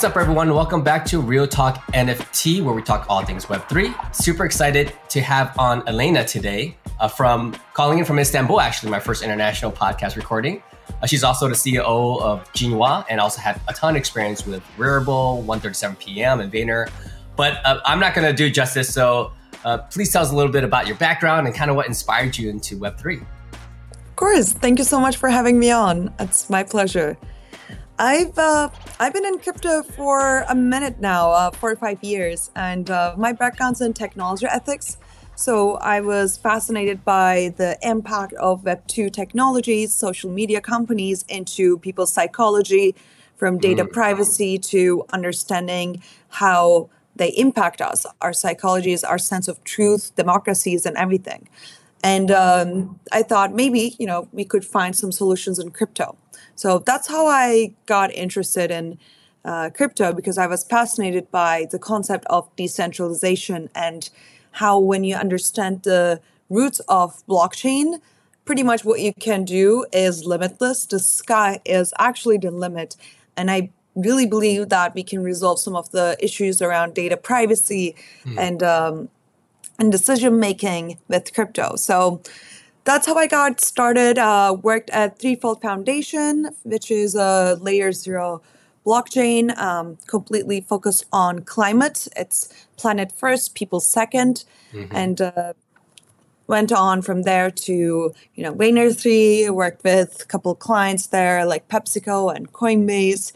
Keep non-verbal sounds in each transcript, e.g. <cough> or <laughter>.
What's up, everyone? Welcome back to Real Talk NFT, where we talk all things Web3. Super excited to have on Aleyna today uh, from calling in from Istanbul, actually, my first international podcast recording. Uh, she's also the CEO of Ginoa and also had a ton of experience with Rarible, 137 PM, and Vayner. But uh, I'm not going to do justice, so uh, please tell us a little bit about your background and kind of what inspired you into Web3. Of course. Thank you so much for having me on. It's my pleasure. I've uh, I've been in crypto for a minute now, uh, four or five years, and uh, my background's in technology ethics. So I was fascinated by the impact of Web two technologies, social media companies into people's psychology, from data mm. privacy to understanding how they impact us, our psychologies, our sense of truth, democracies, and everything. And um, I thought maybe you know we could find some solutions in crypto. So that's how I got interested in uh, crypto because I was fascinated by the concept of decentralization and how, when you understand the roots of blockchain, pretty much what you can do is limitless. The sky is actually the limit. And I really believe that we can resolve some of the issues around data privacy mm. and um, and decision making with crypto. So that's how I got started. Uh, worked at Threefold Foundation, which is a layer zero blockchain, um, completely focused on climate. It's planet first, people 2nd mm-hmm. and uh, went on from there to you know Vayner three. Worked with a couple clients there like PepsiCo and Coinbase.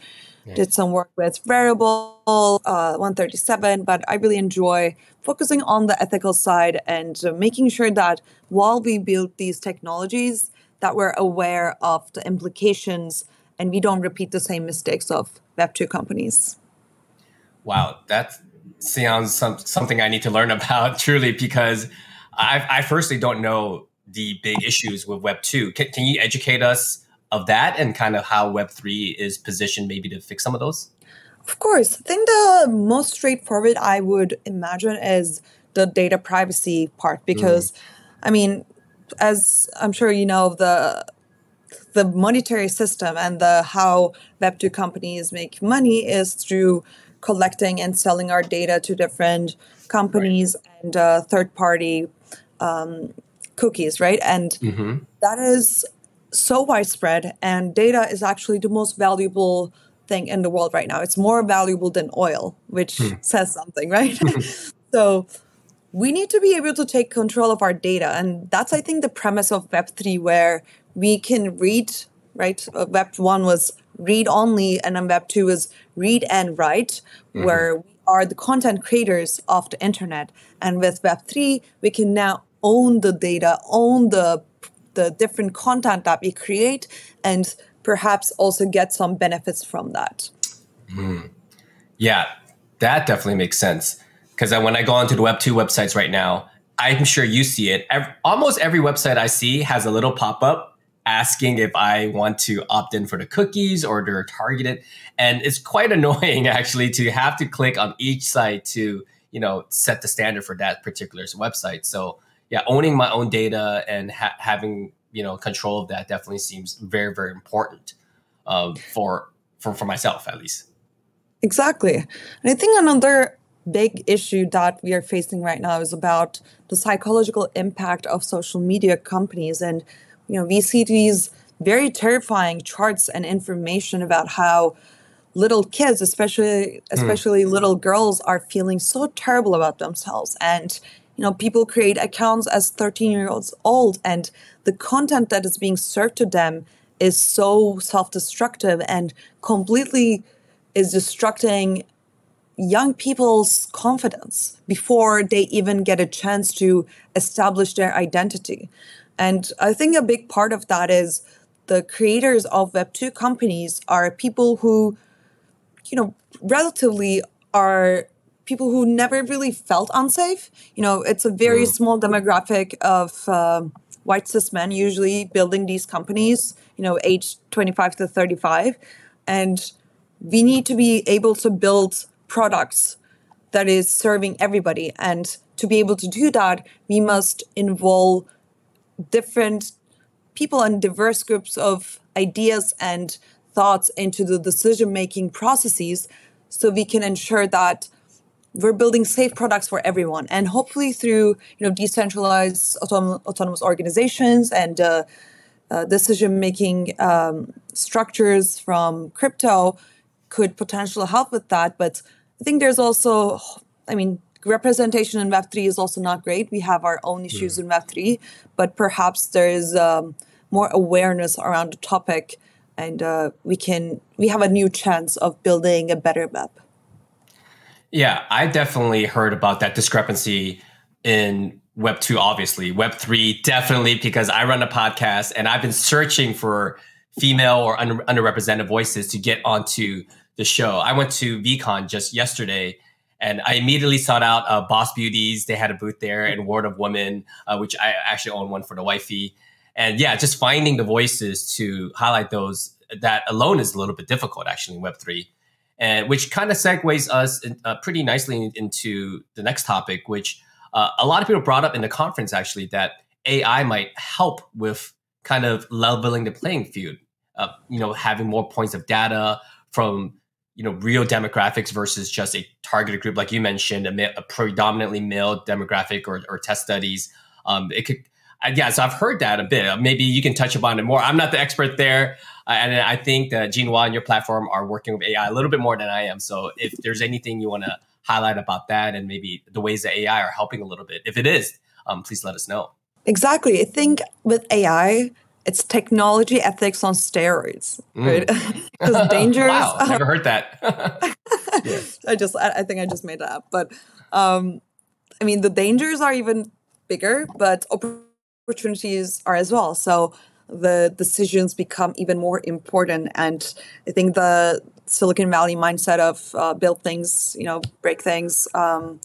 Did some work with Rarible uh, 137, but I really enjoy focusing on the ethical side and uh, making sure that while we build these technologies, that we're aware of the implications and we don't repeat the same mistakes of Web2 companies. Wow, that sounds some, something I need to learn <laughs> about truly because I, I firstly don't know the big issues with Web2. Can, can you educate us of that and kind of how Web3 is positioned maybe to fix some of those? Of course. I think the most straightforward I would imagine is the data privacy part because mm. I mean, as I'm sure you know, the the monetary system and the how Web2 companies make money is through collecting and selling our data to different companies right. and uh, third party um, cookies, right? And mm-hmm. that is so widespread, and data is actually the most valuable thing in the world right now. It's more valuable than oil, which hmm. says something, right? <laughs> so we need to be able to take control of our data. And that's, I think, the premise of Web3, where we can read, right? Uh, Web 1 was read only, and then Web 2 is read and write, mm-hmm. where we are the content creators of the internet. And with Web 3, we can now own the data, own the the different content that we create, and perhaps also get some benefits from that. Mm. Yeah, that definitely makes sense. Because when I go onto the Web2 websites right now, I'm sure you see it. Every, almost every website I see has a little pop up asking if I want to opt in for the cookies or they're targeted. And it's quite <laughs> annoying actually to have to click on each site to, you know, set the standard for that particular website. So yeah, owning my own data and ha- having you know control of that definitely seems very very important uh, for for for myself at least. Exactly, and I think another big issue that we are facing right now is about the psychological impact of social media companies and you know we see these very terrifying charts and information about how little kids especially especially mm. little girls are feeling so terrible about themselves and you know people create accounts as 13 year olds old and the content that is being served to them is so self-destructive and completely is destructing young people's confidence before they even get a chance to establish their identity. And i think a big part of that is the creators of web2 companies are people who you know relatively are people who never really felt unsafe. You know, it's a very mm. small demographic of uh, white cis men usually building these companies, you know, age 25 to 35. And we need to be able to build products that is serving everybody. And to be able to do that, we must involve different people and diverse groups of ideas and thoughts into the decision making processes so we can ensure that we're building safe products for everyone. And hopefully through you know decentralized autom- autonomous organizations and uh, uh, decision making um, structures from crypto could potentially help with that. But i think there's also i mean representation in web3 is also not great. We have our own issues in web3 but perhaps there is um, more awareness around the topic and uh, we can we have a new chance of building a better web yeah, I definitely heard about that discrepancy in Web 2, obviously. Web 3, definitely, because I run a podcast and I've been searching for female or under, underrepresented voices to get onto the show. I went to VeeCon just yesterday and I immediately sought out uh, Boss Beauties. They had a booth there and World of Women, uh, which I actually own one for the wifey. And yeah, just finding the voices to highlight those, that alone is a little bit difficult actually in Web3 and which kind of segues us in, uh, pretty nicely into the next topic, which uh, a lot of people brought up in the conference actually that AI might help with kind of leveling the playing field. Uh, you know, having more points of data from you know real demographics versus just a targeted group, like you mentioned, a, ma- a predominantly male demographic or, or test studies. Um, it could, yeah. So I've heard that a bit. Maybe you can touch upon it more. I'm not the expert there. Uh, and I think that Ginoa and your platform are working with AI a little bit more than I am. So if there's anything you want to highlight about that and maybe the ways that AI are helping a little bit, if it is, um, please let us know. Exactly. I think with AI, it's technology ethics on steroids, mm. right? <laughs> Because dangers. wow, never heard that. <laughs> I just, I, I, think I just made that up. But um, I mean, the dangers are even bigger, but opportunities are as well. So the decisions become even more important. And I think the Silicon Valley mindset of uh, build things, you know, break things, um,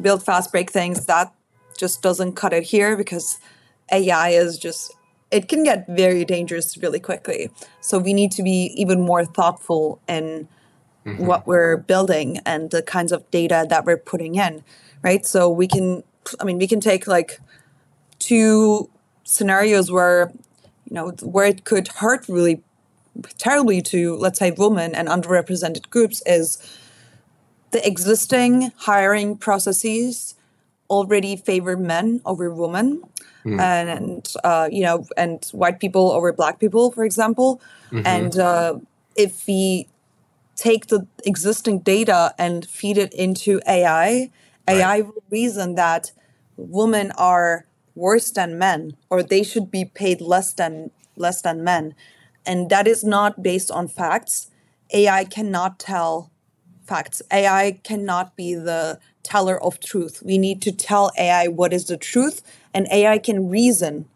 build fast, break things, that just doesn't cut it here because AI is just, it can get very dangerous really quickly. So we need to be even more thoughtful in mm-hmm. what we're building and the kinds of data that we're putting in, right? So we can, I mean, we can take like two scenarios where you know, where it could hurt really terribly to, let's say, women and underrepresented groups is the existing hiring processes already favor men over women mm. and uh, you know and white people over black people for example mm-hmm. and uh, if we take the existing data and feed it into ai right. ai will reason that women are worse than men or they should be paid less than less than men. And that is not based on facts. Ai cannot tell facts. Ai cannot be the teller of truth. We need to tell ai what is the truth and ai can reason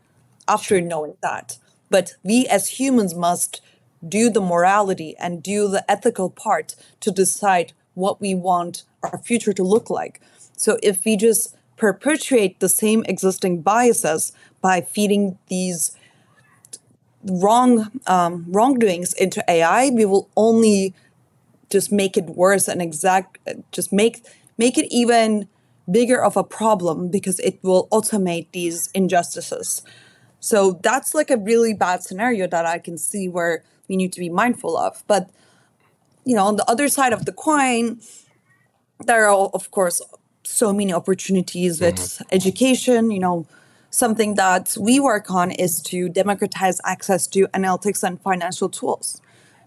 after knowing that. But we as humans must do the morality and do the ethical part to decide what we want our future to look like. So if we just perpetuate the same existing biases by feeding these wrong um, wrongdoings into AI, we will only just make it worse and exact just make make it even bigger of a problem because it will automate these injustices. So that's like a really bad scenario that I can see where we need to be mindful of. But you know, on the other side of the coin, there are of course so many opportunities with mm-hmm. education, you know, something that we work on is to democratize access to analytics and financial tools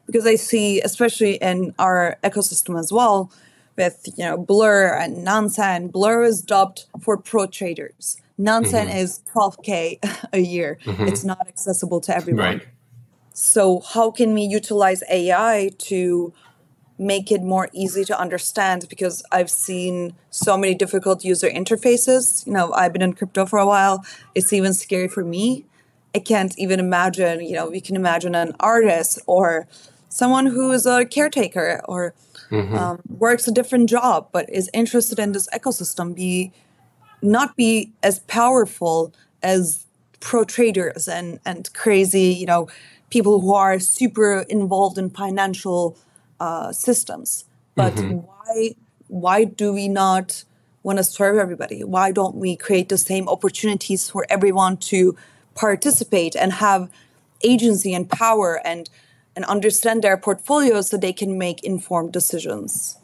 because i see especially in our ecosystem as well with you know blur and nansen blur is dubbed for pro traders nansen mm-hmm. is 12k <laughs> a year mm-hmm. it's not accessible to everyone right. so how can we utilize ai to make it more easy to understand because I've seen so many difficult user interfaces. You know, I've been in crypto for a while. It's even scary for me. I can't even imagine, you know, we can imagine an artist or someone who is a caretaker or mm-hmm. um, works a different job but is interested in this ecosystem be not be as powerful as pro traders and and crazy, you know, people who are super involved in financial uh, systems. But mm-hmm. why why do we not want to serve everybody? Why don't we create the same opportunities for everyone to participate and have agency and power and and understand their portfolio so they can make informed decisions.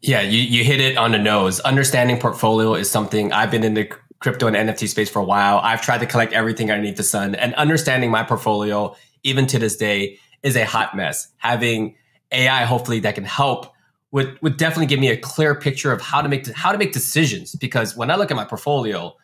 Yeah, you, you hit it on the nose. Understanding portfolio is something I've been in the crypto and NFT space for a while. I've tried to collect everything underneath the sun, and understanding my portfolio, even to this day, is a hot mess. Having AI, hopefully, that can help would would definitely give me a clear picture of how to make how to make decisions. Because when I look at my portfolio,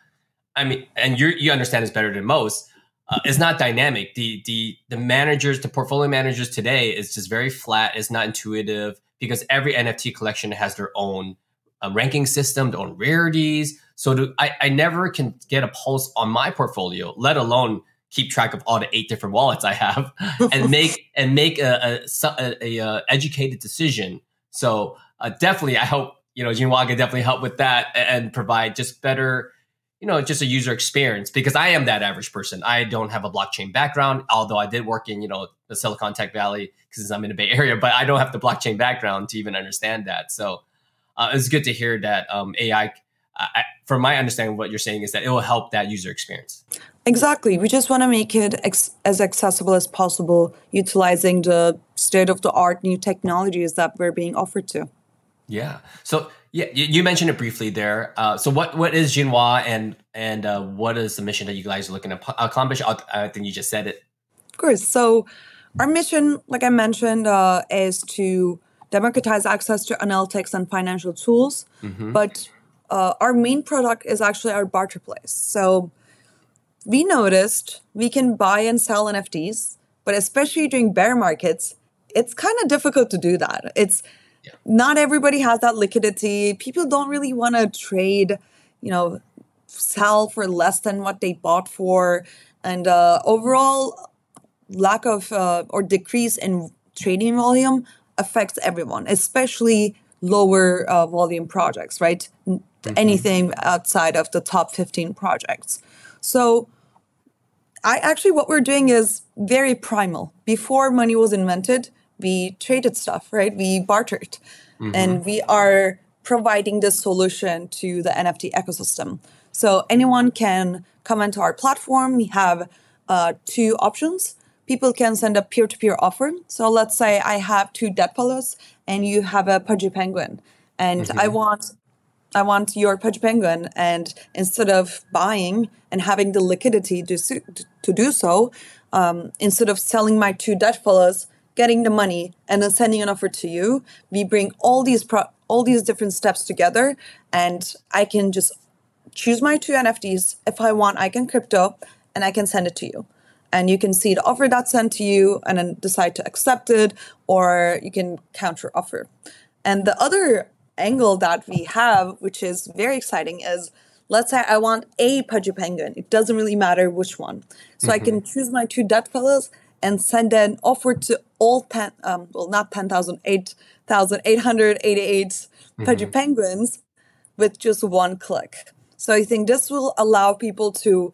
I mean, and you you understand this better than most. Uh, it's not dynamic. The the the managers, the portfolio managers today is just very flat. It's not intuitive because every NFT collection has their own uh, ranking system, their own rarities. So do, I, I never can get a pulse on my portfolio, let alone keep track of all the eight different wallets I have <laughs> and make and make a, a, a, a educated decision. So uh, definitely, I hope you know Ginoa can definitely help with that and provide just better, you know, just a user experience because I am that average person. I don't have a blockchain background, although I did work in you know the Silicon Tech Valley because I'm in the Bay Area, but I don't have the blockchain background to even understand that. So uh, it's good to hear that um, AI. I, from my understanding, what you're saying is that it will help that user experience. Exactly. We just want to make it ex- as accessible as possible, utilizing the state of the art new technologies that we're being offered to. Yeah. So yeah, you, mentioned it briefly there. Uh, so what what is Ginoa and and uh, what is the mission that you guys are looking to accomplish? I think you just said it. Of course. So our mission, like I mentioned, uh, is to democratize access to analytics and financial tools. Mm-hmm. But uh, our main product is actually our barter place. So we noticed we can buy and sell NFTs, but especially during bear markets, it's kind of difficult to do that. It's yeah. not everybody has that liquidity. People don't really want to trade, you know, sell for less than what they bought for. And uh, overall, lack of uh, or decrease in trading volume affects everyone, especially lower uh, volume projects, right? Mm-hmm. Anything outside of the top 15 projects. So I actually what we're doing is very primal. Before money was invented, we traded stuff, right? We bartered. Mm-hmm. And we are providing this solution to the NFT ecosystem. So anyone can come into our platform. We have uh, two options. People can send a peer-to-peer offer. So let's say I have two Deadfellaz and you have a pudgy penguin. And mm-hmm. I want I want your Pudgy Penguin. And instead of buying and having the liquidity to, to do so, um, instead of selling my two Deadfellaz, getting the money, and then sending an offer to you, we bring all these pro- all these different steps together, and I can just choose my two NFTs. If I want, I can crypto, and I can send it to you. And you can see the offer that's sent to you, and then decide to accept it, or you can counter offer. And the other angle that we have, which is very exciting, is let's say I want a pudgy penguin. It doesn't really matter which one. So mm-hmm. I can choose my two Deadfellaz and send an offer to all 10, um, well, not 10,000, 8,888 mm-hmm. pudgy penguins with just one click. So I think this will allow people to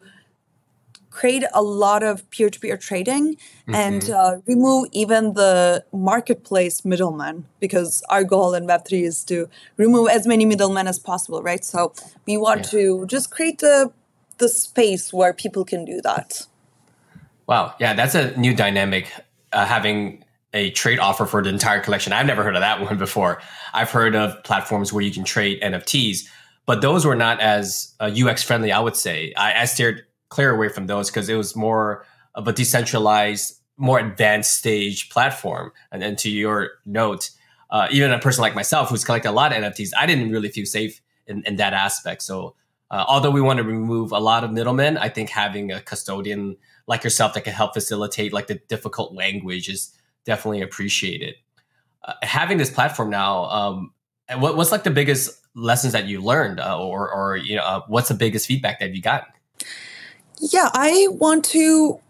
create a lot of peer-to-peer trading mm-hmm. and uh, remove even the marketplace middlemen because our goal in web3 is to remove as many middlemen as possible right? So we want yeah. to just create the the space where people can do that. Wow. Yeah that's a new dynamic uh, having a trade offer for the entire collection. I've never heard of that <laughs> one before. I've heard of platforms where you can trade nfts but those were not as uh, ux friendly i would say. I, I steered clear away from those because it was more of a decentralized, more advanced stage platform. And then to your note, uh, even a person like myself who's collected a lot of NFTs, I didn't really feel safe in, in that aspect. So uh, although we want to remove a lot of middlemen, I think having a custodian like yourself that can help facilitate like the difficult language is definitely appreciated. Uh, having this platform now, um, what, what's like the biggest lessons that you learned, uh, or or you know, uh, what's the biggest feedback that you got? Yeah, I want to.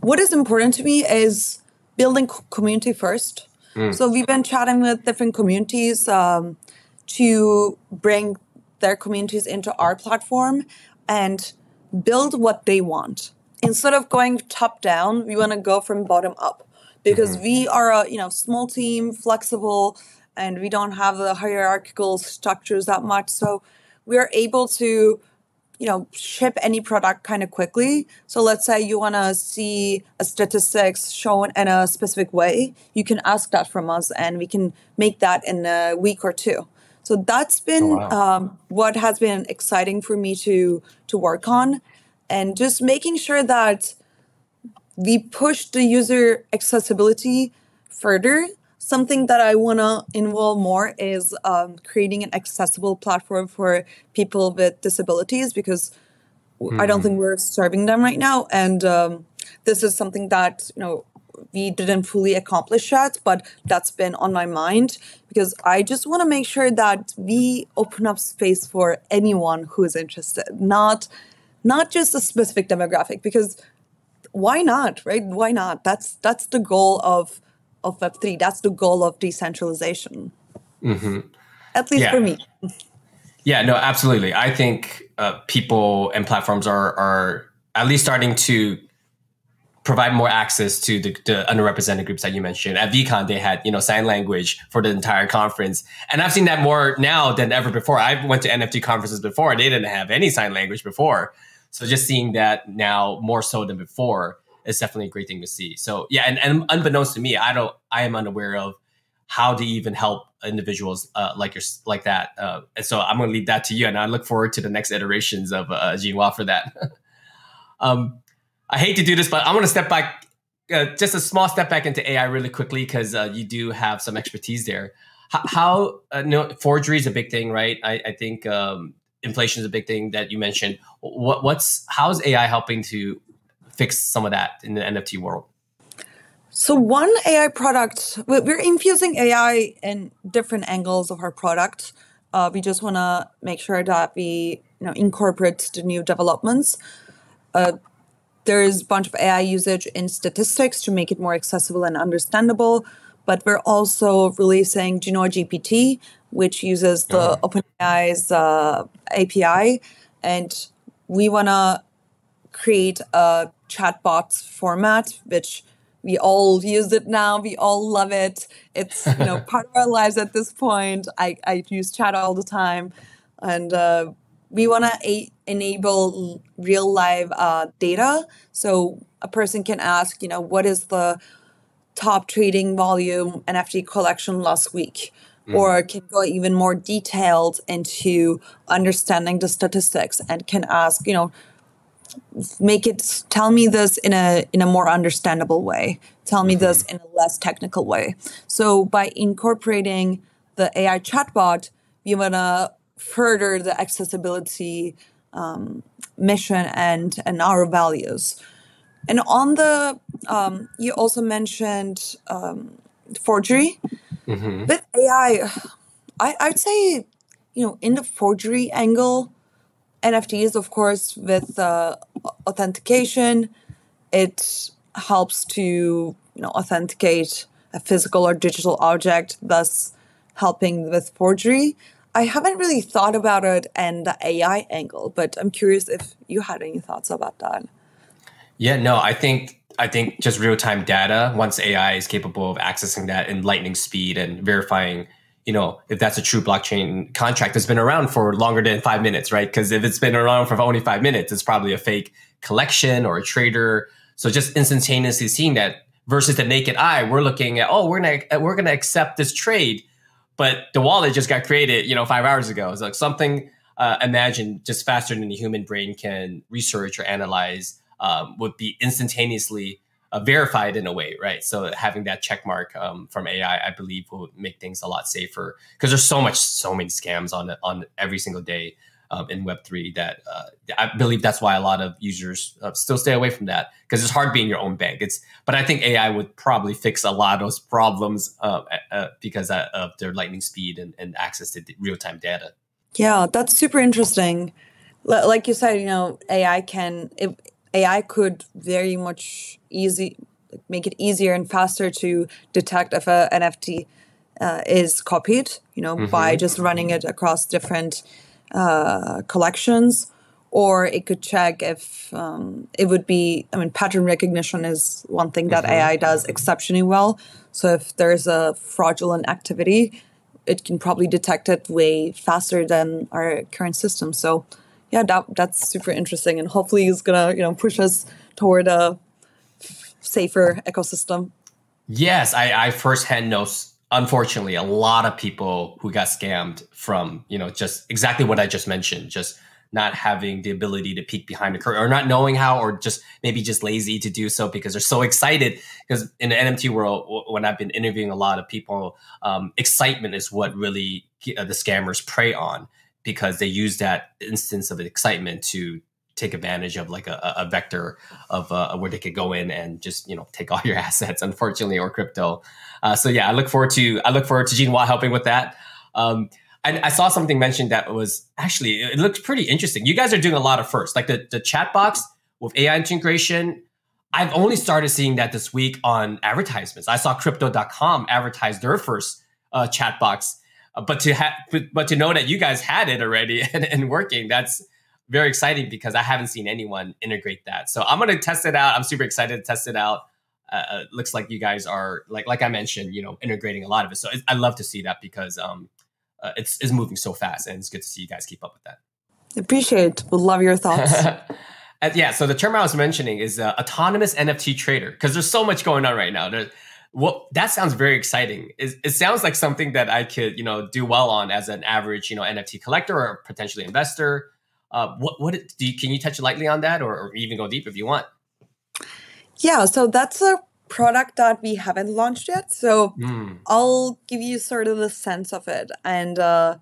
What is important to me is building community first. Mm. So we've been chatting with different communities um, to bring their communities into our platform and build what they want. Instead of going top down, we want to go from bottom up because mm-hmm. we are a you know small team, flexible, and we don't have the hierarchical structures that much. So we are able to you know ship any product kind of quickly. So let's say you want to see a statistics shown in a specific way you can ask that from us and we can make that in a week or two. So that's been oh, wow. um, what has been exciting for me to to work on. And just making sure that we push the user accessibility further something that I want to involve more is um, creating an accessible platform for people with disabilities because mm. I don't think hmm. we're serving them right now. And um, this is something that, you know, we didn't fully accomplish yet, but that's been on my mind because I just want to make sure that we open up space for anyone who is interested, not not just a specific demographic because why not, right? Why not? That's that's the goal of of Web3. That's the goal of decentralization. Mm-hmm. At least yeah. for me. Yeah, no, absolutely. I think uh, people and platforms are are at least starting to provide more access to the, the, underrepresented groups that you mentioned. At VeeCon, they had you know sign language for the entire conference, and I've seen that more now than ever before. I went to NFT conferences before; they didn't have any sign language before. So just seeing that now more so than before is definitely a great thing to see. So yeah, and, and unbeknownst to me, I don't, I am unaware of how to even help individuals uh, like your like that. Uh, and so I'm going to leave that to you, and I look forward to the next iterations of uh, Ginoa for that. <laughs> um, I hate to do this, but I'm going to step back, uh, just a small step back into AI really quickly because uh, you do have some expertise there. How, how uh, no, forgery is a big thing, right? I, I think um, inflation is a big thing that you mentioned. What, what's how's AI helping to fix some of that in the NFT world? So one AI product, we're infusing AI in different angles of our product. Uh, we just want to make sure that we you know incorporate the new developments. Uh, there is a bunch of AI usage in statistics to make it more accessible and understandable. But we're also releasing Ginoa GPT, which uses the uh-huh. OpenAI's uh, API, and we want to create a chatbots format, which we all use it now. We all love it. It's you know <laughs> part of our lives at this point. I, I use chat all the time, and uh, we want to a- enable real live uh, data. So a person can ask, you know, what is the top trading volume NFT collection last week? Mm. Or can go even more detailed into understanding the statistics and can ask, you know, make it tell me this in a in a more understandable way tell me this mm-hmm. in a less technical way so by incorporating the ai chatbot we want to further the accessibility um, mission and and our values and on the um, you also mentioned um, forgery mm-hmm. with ai I, i'd say you know in the forgery angle NFTs, of course, with uh, authentication, it helps to you know authenticate a physical or digital object, thus helping with forgery. I haven't really thought about it and the AI angle, but I'm curious if you had any thoughts about that. Yeah, no, I think I think just real time data. Once AI is capable of accessing that in lightning speed and verifying you know, if that's a true blockchain contract that's been around for longer than five minutes, right? Because if it's been around for only five minutes, it's probably a fake collection or a trader. So just instantaneously seeing that versus the naked eye, we're looking at, oh, we're gonna we're gonna accept this trade, but the wallet just got created, you know, five hours ago. It's like something uh, imagine just faster than the human brain can research or analyze um, would be instantaneously uh, verified in a way, right? So having that check mark um, from AI, I believe, will make things a lot safer because there's so much, so many scams on on every single day um, in Web three that uh, I believe that's why a lot of users uh, still stay away from that because it's hard being your own bank. It's, but I think AI would probably fix a lot of those problems uh, uh, because of their lightning speed and, and access to real time data. Yeah, that's super interesting. Like you said, you know, AI can. It, AI could very much easy make it easier and faster to detect if a NFT uh, is copied, you know, mm-hmm. by just running it across different uh, collections. Or it could check if um, it would be, I mean, pattern recognition is one thing that mm-hmm. AI does exceptionally well. So if there's a fraudulent activity, it can probably detect it way faster than our current system. So yeah, that that's super interesting, and hopefully it's gonna you know push us toward a safer ecosystem. Yes, I, I firsthand know. Unfortunately, a lot of people who got scammed from you know just exactly what I just mentioned, just not having the ability to peek behind the curtain or not knowing how or just maybe just lazy to do so because they're so excited because in the nft world when i've been interviewing a lot of people um, excitement is what really uh, the scammers prey on because they use that instance of excitement to take advantage of like a, a vector of uh, where they could go in and just you know take all <laughs> your assets unfortunately or crypto uh, so yeah i look forward to i look forward to gene helping with that um, I, I, saw something mentioned that was actually it looked pretty interesting. You guys are doing a lot of first, like the the chat box with AI integration. I've only started seeing that this week on advertisements. I saw Crypto.com advertise their first uh, chat box, uh, but to have but, but, to know that you guys had it already <laughs> and, and working, that's very exciting because I haven't seen anyone integrate that. So I'm going to test it out. I'm super excited to test it out. Uh, uh, looks like you guys are like like I mentioned, you know, integrating a lot of it. So I love to see that because um, uh, it's, it's moving so fast and it's good to see you guys keep up with that. Appreciate. Would love your thoughts. <laughs> Uh, yeah, so the term I was mentioning is uh, autonomous NFT trader because there's so much going on right now. There's, well, that sounds very exciting. It, it, sounds like something that I could, you know, do well on as an average, you know, NFT collector or potentially investor. Uh, what, what do you, can you touch lightly on that, or, or even go deep if you want? Yeah, so that's a product that we haven't launched yet. So mm. I'll give you sort of the sense of it. And uh,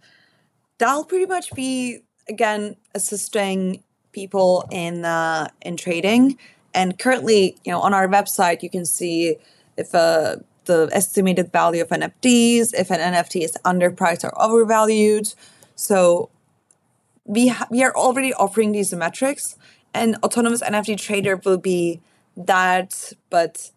that'll pretty much be, again, assisting people in uh, in trading. And currently, you know, on our website, you can see if uh, the estimated value of NFTs, if an NFT is underpriced or overvalued. So we ha- we are already offering these metrics, and autonomous NFT trader will be that, but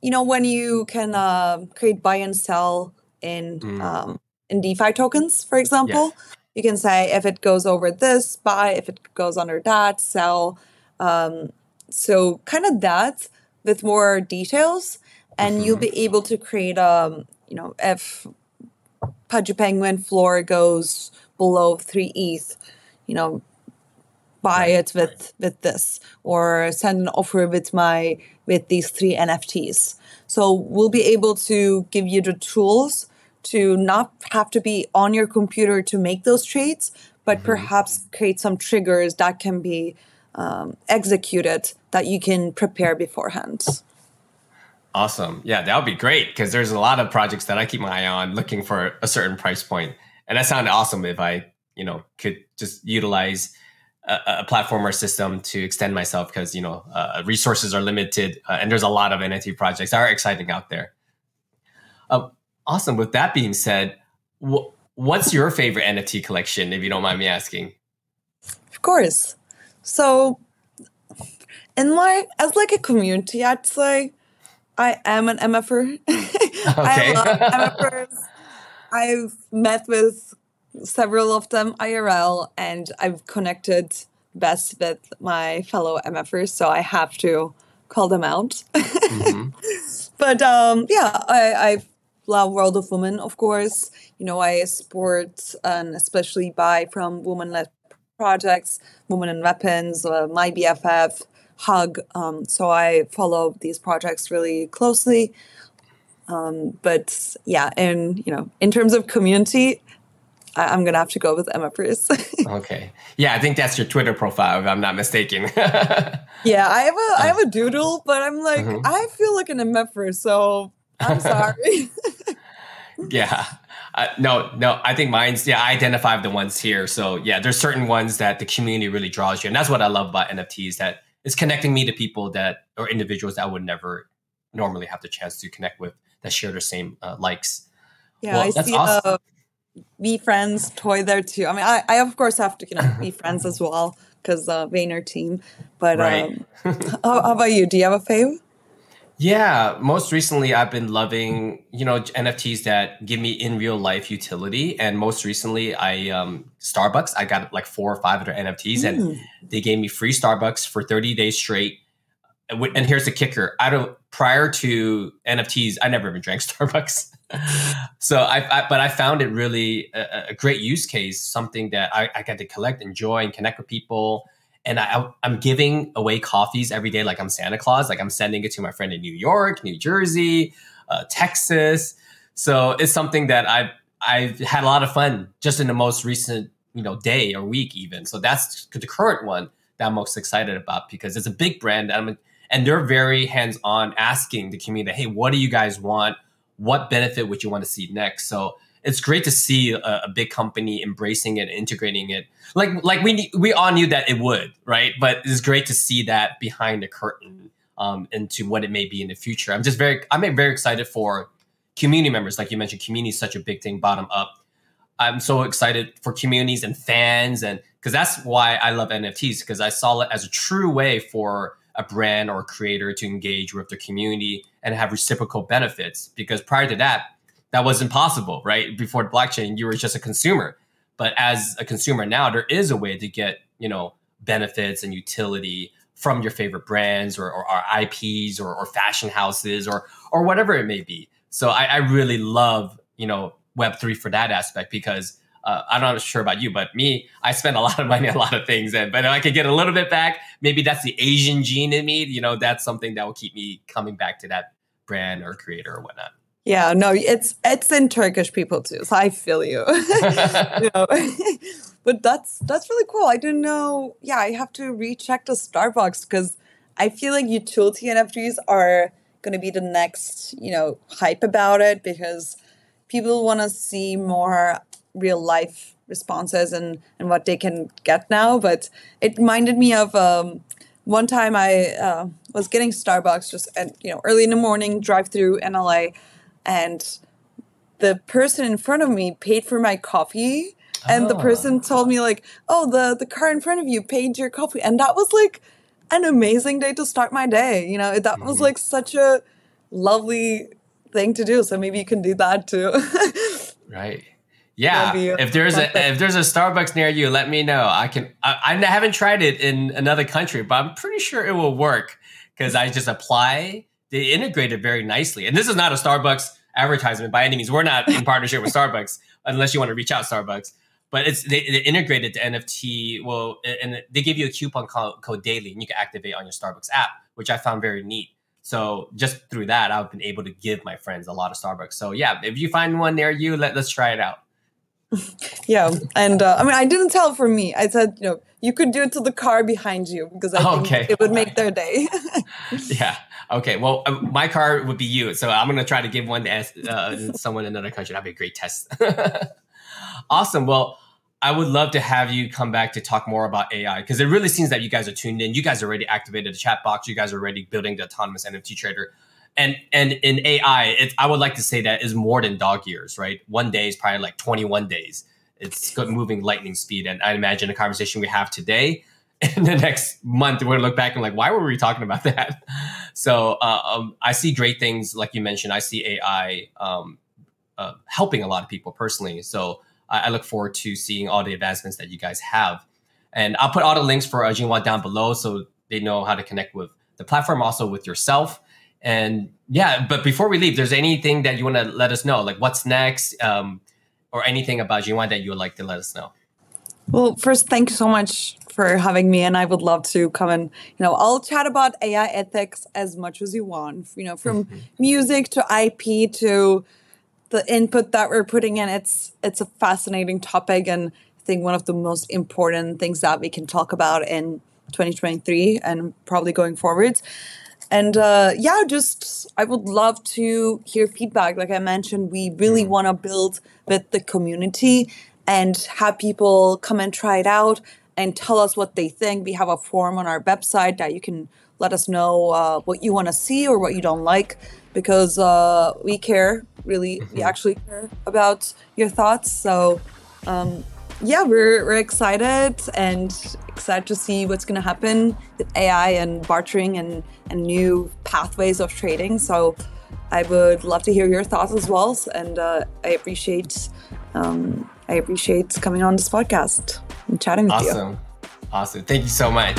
you know when you can uh, create buy and sell in mm. um, in DeFi tokens, for example, you can say if it goes over this, buy. If it goes under that, sell. Um, so kind of that with more details, and mm-hmm. you'll be able to create um you know if Pudgy Penguin floor goes below three ETH, you know buy it with with this or send an offer with my with these three NFTs. So we'll be able to give you the tools to not have to be on your computer to make those trades, but mm-hmm. perhaps create some triggers that can be um, executed that you can prepare beforehand. Awesome. Yeah, that would be great because there's a lot of projects that I keep my eye on looking for a certain price point. And that sounded awesome if I, you know, could just utilize a, a platform or system to extend myself because you know uh, resources are limited uh, and there's a lot of NFT projects that are exciting out there. Uh, awesome. With that being said, wh- what's your favorite NFT collection, if you don't mind me asking? Of course. So, in my as like a community, I'd say I am an MFer. <laughs> okay. I love MFers. I've met with several of them IRL, and I've connected best with my fellow MFers, so I have to call them out. Mm-hmm. <laughs> but um, yeah, I, I love World of Women, of course. You know, I support and especially buy from woman-led projects, Women and Weapons, uh, My BFF, Hug. Um, so I follow these projects really closely. Um, but yeah, and you know, in terms of community, I, am gonna have to go with MFers. <laughs> okay. Yeah, I think that's your Twitter profile, if I'm not mistaken. <laughs> yeah, I have a I have a doodle, but I'm like mm-hmm. I feel like an MFer, so I'm <laughs> sorry. yeah. Uh, no, no, I think mine's yeah. I identify the ones here, so yeah. There's certain ones that the community really draws you, and that's what I love about NFTs. That it's connecting me to people that or individuals that I would never normally have the chance to connect with that share the same uh, likes. Yeah, well, I see. Awesome. Uh, VeeFriends toy there too. I mean, I, I of course have to you know be <laughs> friends as well because uh, Vayner team. But right. um, <laughs> how, how, about you? Do you have a fave? Yeah, most recently I've been loving you know NFTs that give me in real life utility, and most recently I um Starbucks I got like four or five of their NFTs, mm. and they gave me free Starbucks for thirty days straight and here's the kicker: I don't prior to NFTs, I never even drank <laughs> Starbucks. so I, I, but I found it really a, a great use case, something that I, I got to collect, enjoy, and connect with people. And I, I'm giving away coffees every day, like I'm Santa Claus. Like I'm sending it to my friend in New York, New Jersey, uh, Texas. So it's something that I've I've had a lot of fun just in the most recent you know day or week even. So that's the current one that I'm most excited about because it's a big brand and, and they're very hands on, asking the community, hey, what do you guys want? What benefit would you want to see next? So it's great to see a, a, big company embracing it, integrating it. Like like we we all knew that it would, right? But it's great to see that behind the curtain um, into what it may be in the future. I'm just very I'm very excited for community members, like you mentioned. Community is such a big thing, bottom up. I'm so excited for communities and fans, and because that's why I love NFTs because I saw it as a true way for a brand or a creator to engage with the community and have reciprocal benefits. Because prior to that, that wasn't possible, right? Before the blockchain, you were just a consumer. But as a consumer now, there is a way to get, you know, benefits and utility from your favorite brands or, or, or IPs or, or, fashion houses or or whatever it may be. So I, I really love, you know, Web3 for that aspect because uh, I'm not sure about you, but me, I spend a lot of money on a lot of things. And but if I could get a little bit back, maybe that's the Asian gene in me. You know, that's something that will keep me coming back to that brand or creator or whatnot. Yeah, no, it's it's in Turkish people too, so I feel you. <laughs> you <laughs> but that's that's really cool. I didn't know. Yeah, I have to recheck the Starbucks because I feel like utility NFTs are going to be the next, you know, hype about it because people want to see more real life responses and and what they can get now. But it reminded me of um, one time I uh, was getting Starbucks just at you know early in the morning, drive through NLA and the person in front of me paid for my coffee and oh. the person told me like oh the the car in front of you paid your coffee and that was like an amazing day to start my day you know? That was mm-hmm. like such a lovely thing to do so maybe you can do that too. <laughs> Right. Yeah if there's a <laughs> if there's a starbucks near you let me know. I can I, I haven't tried it in another country but i'm pretty sure it will work because i just apply they integrated very nicely. And this is not a Starbucks advertisement by any means. We're not in partnership with Starbucks <laughs> unless you want to reach out Starbucks. But it's they, they integrated the NFT. Well, and they give you a coupon code daily, and you can activate on your Starbucks app, which I found very neat. So just through that, I've been able to give my friends a lot of Starbucks. So yeah, if you find one near you, let let's try it out. Yeah, and uh, I mean, I didn't tell for me. I said, you know, you could do it to the car behind you because I think okay. it would make their day. <laughs> yeah. Okay. Well, uh, my car would be you, so I'm gonna try to give one to uh, someone in another country. That'd be a great test. <laughs> awesome. Well, I would love to have you come back to talk more about AI because it really seems that you guys are tuned in. You guys already activated the chat box. You guys are already building the autonomous NFT trader. And and in AI, I would like to say that is more than dog years, right? One day is probably like 21 days it's moving lightning speed. And I imagine the conversation we have today <laughs> in the next month, we're gonna look back and like, why were we talking about that? <laughs> So uh, um, I see great things, like you mentioned. I see AI um, uh, helping a lot of people personally. So I, I, look forward to seeing all the advancements that you guys have. And I'll put all the links for uh, down below so they know how to connect with the platform, also with yourself. And yeah, but before we leave, there's anything that you want to let us know, like what's next? Um, or anything about Ginoa that you would like to let us know? Well, first, thank you so much for having me, and I would love to come and you know I'll chat about AI ethics as much as you want. You know, from mm-hmm. music to IP to the input that we're putting in. It's it's a fascinating topic, and I think one of the most important things that we can talk about in 2023 and probably going forwards. And uh, yeah, just I would love to hear feedback. Like I mentioned, we really mm-hmm. want to build with the community and have people come and try it out and tell us what they think. We have a form on our website that you can let us know uh, what you want to see or what you don't like because uh, we care really we mm-hmm. actually care about your thoughts so um, yeah, we're, we're excited and excited to see what's going to happen with AI and bartering and, and new pathways of trading. So I would love to hear your thoughts as well. And uh, I appreciate um, I appreciate coming on this podcast and chatting with awesome. you. Awesome. Awesome. Thank you so much.